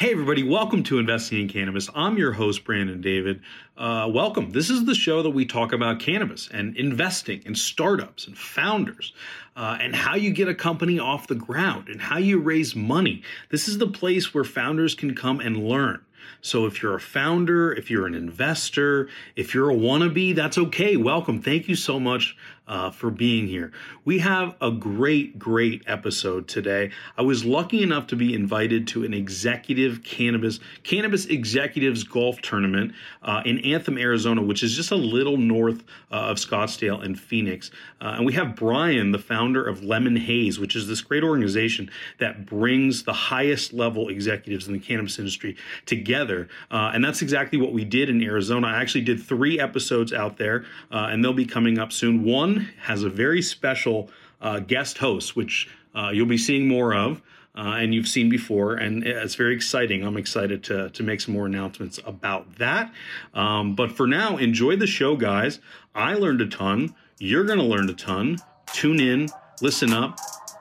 Hey, everybody, welcome to Investing in Cannabis. I'm your host, Brandon David. Uh, welcome. This is the show that we talk about cannabis and investing and startups and founders uh, and how you get a company off the ground and how you raise money. This is the place where founders can come and learn. So if you're a founder, if you're an investor, if you're a wannabe, that's okay. Welcome. Thank you so much uh, for being here. We have a great, great episode today. I was lucky enough to be invited to an executive cannabis cannabis executives golf tournament uh, in Anthem, Arizona, which is just a little north uh, of Scottsdale and Phoenix. Uh, and we have Brian, the founder of Lemon Haze, which is this great organization that brings the highest level executives in the cannabis industry together. Uh, and that's exactly what we did in Arizona. I actually did three episodes out there, uh, and they'll be coming up soon. One has a very special uh, guest host, which uh, you'll be seeing more of. Uh, and you've seen before, and it's very exciting. I'm excited to to make some more announcements about that. Um, but for now, enjoy the show, guys. I learned a ton. You're going to learn a ton. Tune in, listen up,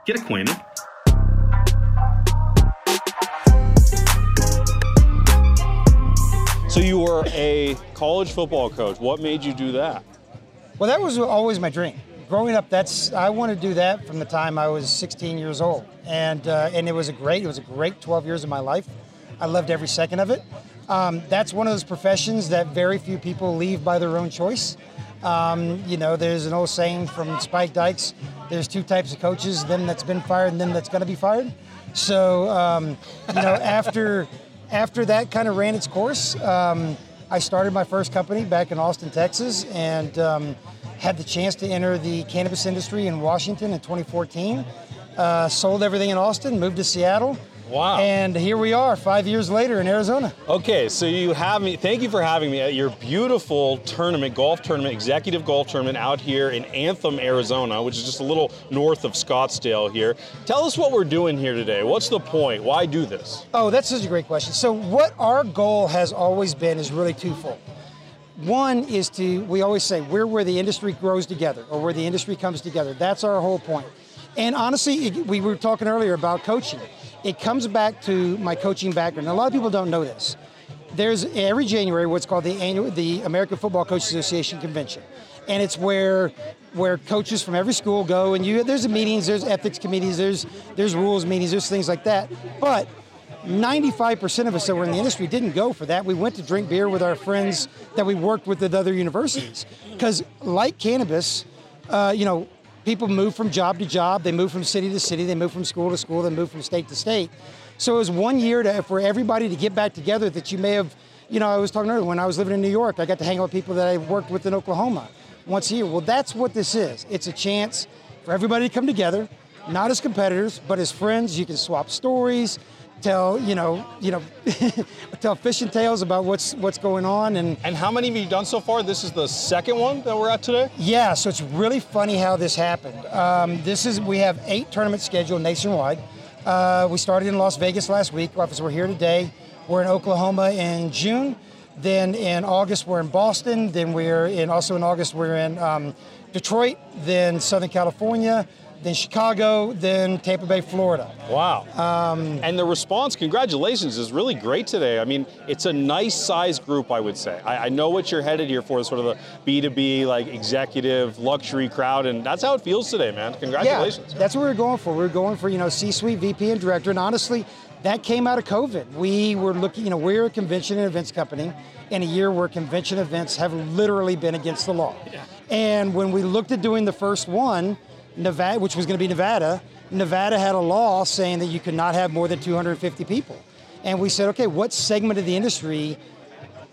get acquainted. A college football coach. What made you do that? Well, that was always my dream. Growing up, that's I wanted to do that from the time I was 16 years old, and uh, and it was a great it was a great 12 years of my life. I loved every second of it. Um, that's one of those professions that very few people leave by their own choice. Um, you know, there's an old saying from Spike Dykes: "There's two types of coaches: them that's been fired and them that's going to be fired." So, um, you know, after after that kind of ran its course. Um, I started my first company back in Austin, Texas, and um, had the chance to enter the cannabis industry in Washington in 2014. Uh, sold everything in Austin, moved to Seattle. Wow. And here we are, five years later in Arizona. Okay, so you have me. Thank you for having me at your beautiful tournament, golf tournament, executive golf tournament out here in Anthem, Arizona, which is just a little north of Scottsdale here. Tell us what we're doing here today. What's the point? Why do this? Oh, that's such a great question. So, what our goal has always been is really twofold. One is to, we always say, we're where the industry grows together or where the industry comes together. That's our whole point. And honestly, we were talking earlier about coaching. It comes back to my coaching background. a lot of people don't know this. There's every January what's called the annual, the American Football Coaches Association convention, and it's where where coaches from every school go and you there's meetings, there's ethics committees, there's there's rules meetings, there's things like that. But 95% of us that were in the industry didn't go for that. We went to drink beer with our friends that we worked with at other universities. Because, like cannabis, uh, you know, people move from job to job, they move from city to city, they move from school to school, they move from state to state. So it was one year to, for everybody to get back together that you may have, you know, I was talking earlier, when I was living in New York, I got to hang out with people that I worked with in Oklahoma once a year. Well, that's what this is. It's a chance for everybody to come together, not as competitors, but as friends. You can swap stories tell you know you know tell fishing tales about what's what's going on and and how many have you done so far? This is the second one that we're at today? Yeah so it's really funny how this happened. Um, this is we have eight tournaments scheduled nationwide. Uh, we started in las vegas last week. So we're here today. We're in oklahoma in june then in august we're in boston then we're in also in august we're in um, detroit then southern california then Chicago, then Tampa Bay, Florida. Wow. Um, and the response, congratulations, is really great today. I mean, it's a nice size group, I would say. I, I know what you're headed here for, sort of the B2B, like executive, luxury crowd, and that's how it feels today, man. Congratulations. Yeah, that's what we are going for. We are going for, you know, C-suite, VP, and director, and honestly, that came out of COVID. We were looking, you know, we're a convention and events company in a year where convention events have literally been against the law. Yeah. And when we looked at doing the first one, Nevada, which was going to be Nevada, Nevada had a law saying that you could not have more than 250 people. And we said, okay, what segment of the industry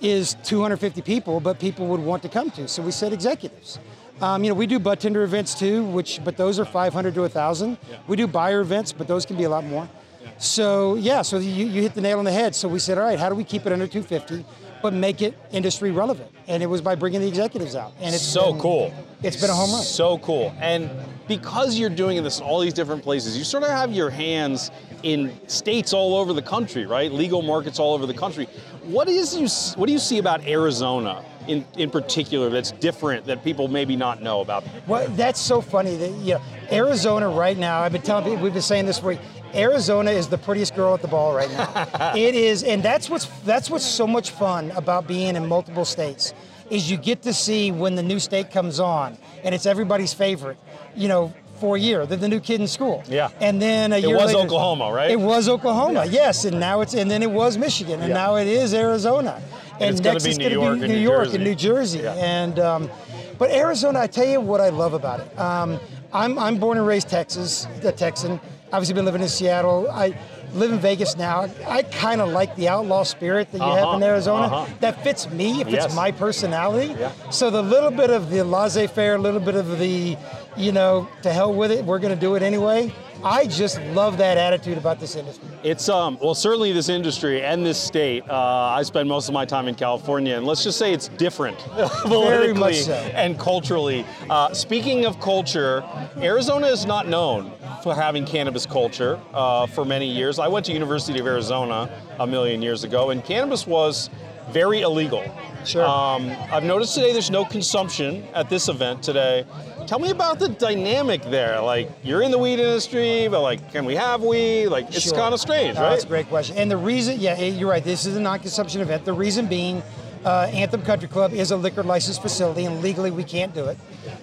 is 250 people, but people would want to come to? So we said executives. Um, you know, we do bud tender events too, which but those are 500 to 1,000. Yeah. We do buyer events, but those can be a lot more. Yeah. So yeah, so you, you hit the nail on the head. So we said, all right, how do we keep it under 250? but make it industry relevant. And it was by bringing the executives out. And it's so been, cool. It's been a home run. So cool. And because you're doing this in all these different places, you sort of have your hands in states all over the country, right? Legal markets all over the country. What is you what do you see about Arizona in, in particular that's different that people maybe not know about? Well, that's so funny that you know, Arizona right now, I've been telling people, we've been saying this for Arizona is the prettiest girl at the ball right now. it is, and that's what's that's what's so much fun about being in multiple states is you get to see when the new state comes on, and it's everybody's favorite. You know, for a year. They're the new kid in school. Yeah. And then a It year It was later, Oklahoma, right? It was Oklahoma, yes. And now it's and then it was Michigan, and Yeah. now it is Arizona. And, it's next be it's New gonna York be New New York Jersey. and New Jersey. Yeah. And um, but Arizona, I tell you what I love about it. Um, I'm I'm born and raised Texas, a Texan. Obviously been living in Seattle. I live in Vegas now. I kind of like the outlaw spirit that you have in Uh-huh, Arizona. uh-huh. That fits me. It fits Yes. my personality. Yeah. So the little bit of the laissez-faire, a little bit of the, you know, to hell with it, we're going to do it anyway. I just love that attitude about this industry. It's um well certainly this industry and this state. Uh, I spend most of my time in California, and let's just say it's different politically much so. and culturally. Uh, speaking of culture, Arizona is not known having cannabis culture uh, for many years. I went to University of Arizona a million years ago, and cannabis was very illegal. Sure. Um, I've noticed today there's no consumption at this event today. Tell me about the dynamic there. Like you're in the weed industry, but like, can we have weed? Like it's Sure. kind of strange, right? That's a great question. And the reason, yeah, you're right. This is a non-consumption event. The reason being, uh, Anthem Country Club is a liquor license facility, and legally we can't do it.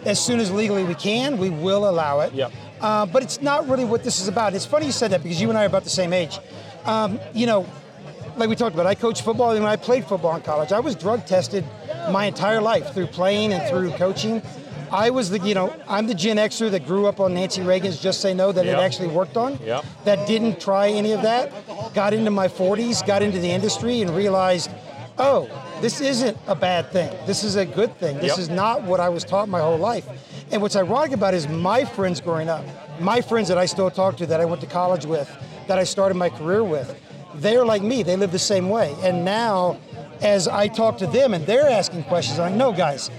As soon as legally we can, we will allow it. Yep. Uh, but it's not really what this is about. It's funny you said that because you and I are about the same age. Um, you know, like we talked about, I coached football, and I played football in college, I was drug tested my entire life through playing and through coaching. I was the, you know, I'm the Gen Xer that grew up on Nancy Reagan's Just Say No that Yep. it actually worked on. Yep. That didn't try any of that. Got into my 40s, got into the industry, and realized, oh, this isn't a bad thing. This is a good thing. This Yep. is not what I was taught my whole life. And what's ironic about it is my friends growing up, my friends that I still talk to, that I went to college with, that I started my career with, they're like me. They live the same way. And now, as I talk to them and they're asking questions, I'm like, no, guys,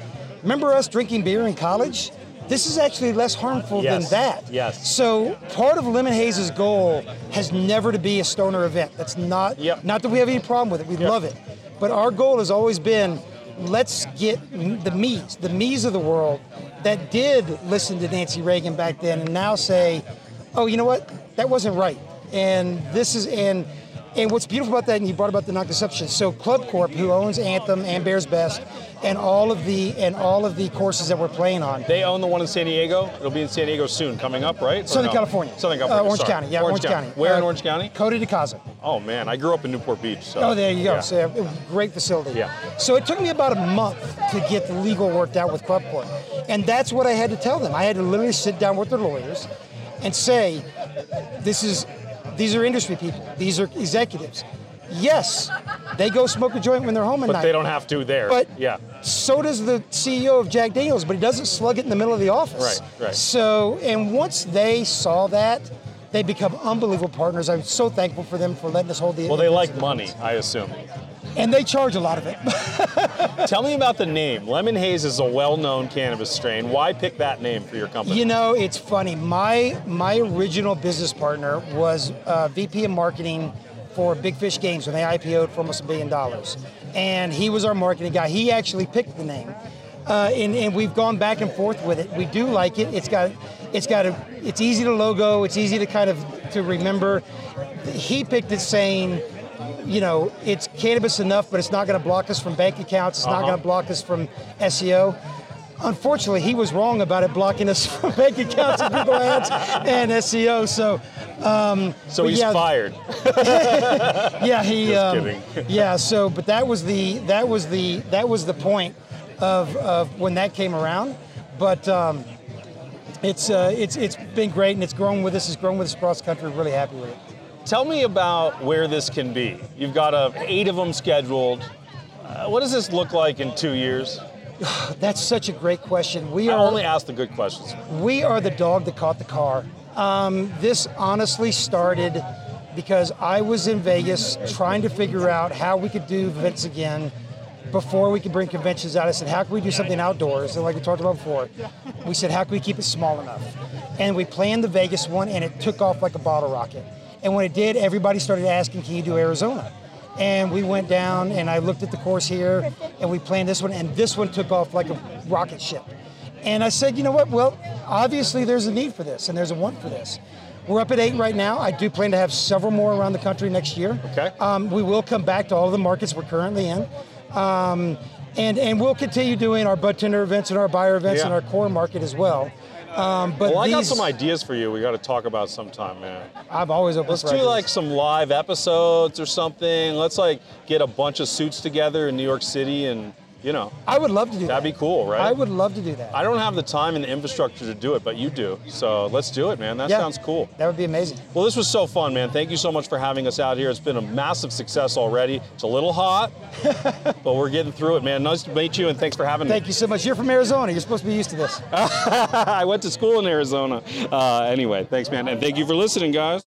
remember us drinking beer in college? This is actually less harmful Yes. than that. Yes. So part of Lemon Haze's goal has never to be a stoner event. That's not Yep. not that we have any problem with it. We Yep. love it. But our goal has always been let's get the me's, the me's of the world that did listen to Nancy Reagan back then and now say, "Oh, you know what? That wasn't right." And this is and and what's beautiful about that, and you brought about the non-consumption. So Club Corp, who owns Anthem and Bears Best, and all of the and all of the courses that we're playing on, They own the one in San Diego. It'll be in San Diego soon, coming up, right? Southern no? California, Southern Uh, California. Orange sorry. County, yeah, Orange, County. Where in Uh, Orange County? Coto de Caza. Oh man, I grew up in Newport Beach. So. Oh, there you go. Yeah. So yeah, it was a great facility. Yeah. So it took me about a month to get the legal worked out with Club Corp, and that's what I had to tell them. I had to literally sit down with their lawyers and say, "This is, these are industry people. These are executives. Yes, they go smoke a joint when they're home at but night. they don't have to there. But yeah. so does the CEO of Jack Daniels, but he doesn't slug it in the middle of the office. Right, right. So, and once they saw that, they become unbelievable partners. I'm so thankful for them for letting us hold the. Well, they like money, I assume. and they charge a lot of it. Tell me about the name. Lemon Haze is a well-known cannabis strain. Why pick that name for your company? You know, it's funny. My my original business partner was uh, VP of marketing for Big Fish Games when they IPO'd for almost a billion dollars, and he was our marketing guy. He actually picked the name, uh, and, and we've gone back and forth with it. We do like it. It's got it's got a it's easy to logo. It's easy to kind of to remember. He picked it saying. You know, it's cannabis enough, but it's not going to block us from bank accounts. It's not Uh-huh. going to block us from SEO. Unfortunately, he was wrong about it blocking us from bank accounts and Google Ads and SEO. So, um, so he's yeah, fired. Yeah, he. Um, yeah. So, but that was the that was the that was the point of, of when that came around. But um, it's uh, it's it's been great and it's grown with us. It's grown with us across the country. We're really happy with it. Tell me about where this can be. You've got uh, eight of them scheduled. Uh, what does this look like in two years? That's such a great question. We I are only ask the good questions. We are the dog that caught the car. Um, this honestly started because I was in Vegas trying to figure out how we could do events again before we could bring conventions out. I said, how can we do something outdoors? And like we talked about before, we said, how can we keep it small enough? And we planned the Vegas one, and it took off like a bottle rocket. And when it did, everybody started asking, can you do Arizona? And we went down, and I looked at the course here, and we planned this one, and this one took off like a rocket ship. And I said, you know what? Well, obviously there's a need for this and there's a want for this. We're up at eight right now. I do plan to have several more around the country next year. Okay. Um, we will come back to all of the markets we're currently in. Um, and, and we'll continue doing our bud tender events and our buyer events Yeah. in our core market as well. Um, but Well, I got some ideas for you. We got to talk about sometime, man. I'm always open Let's do ideas. like some live episodes or something. Let's like get a bunch of suits together in New York City, and you know, I would love to do that. that'd be cool, right? I would love to do that. I don't have the time and the infrastructure to do it, but you do. So let's do it, man. That Yeah. sounds cool. That would be amazing. Well, this was so fun, man. Thank you so much for having us out here. It's been a massive success already. It's a little hot, but we're getting through it, man. Nice to meet you, and thanks for having Thank me. Thank you so much. You're from Arizona. You're supposed to be used to this. I went to school in Arizona. Uh, anyway, thanks, man. And thank you for listening, guys.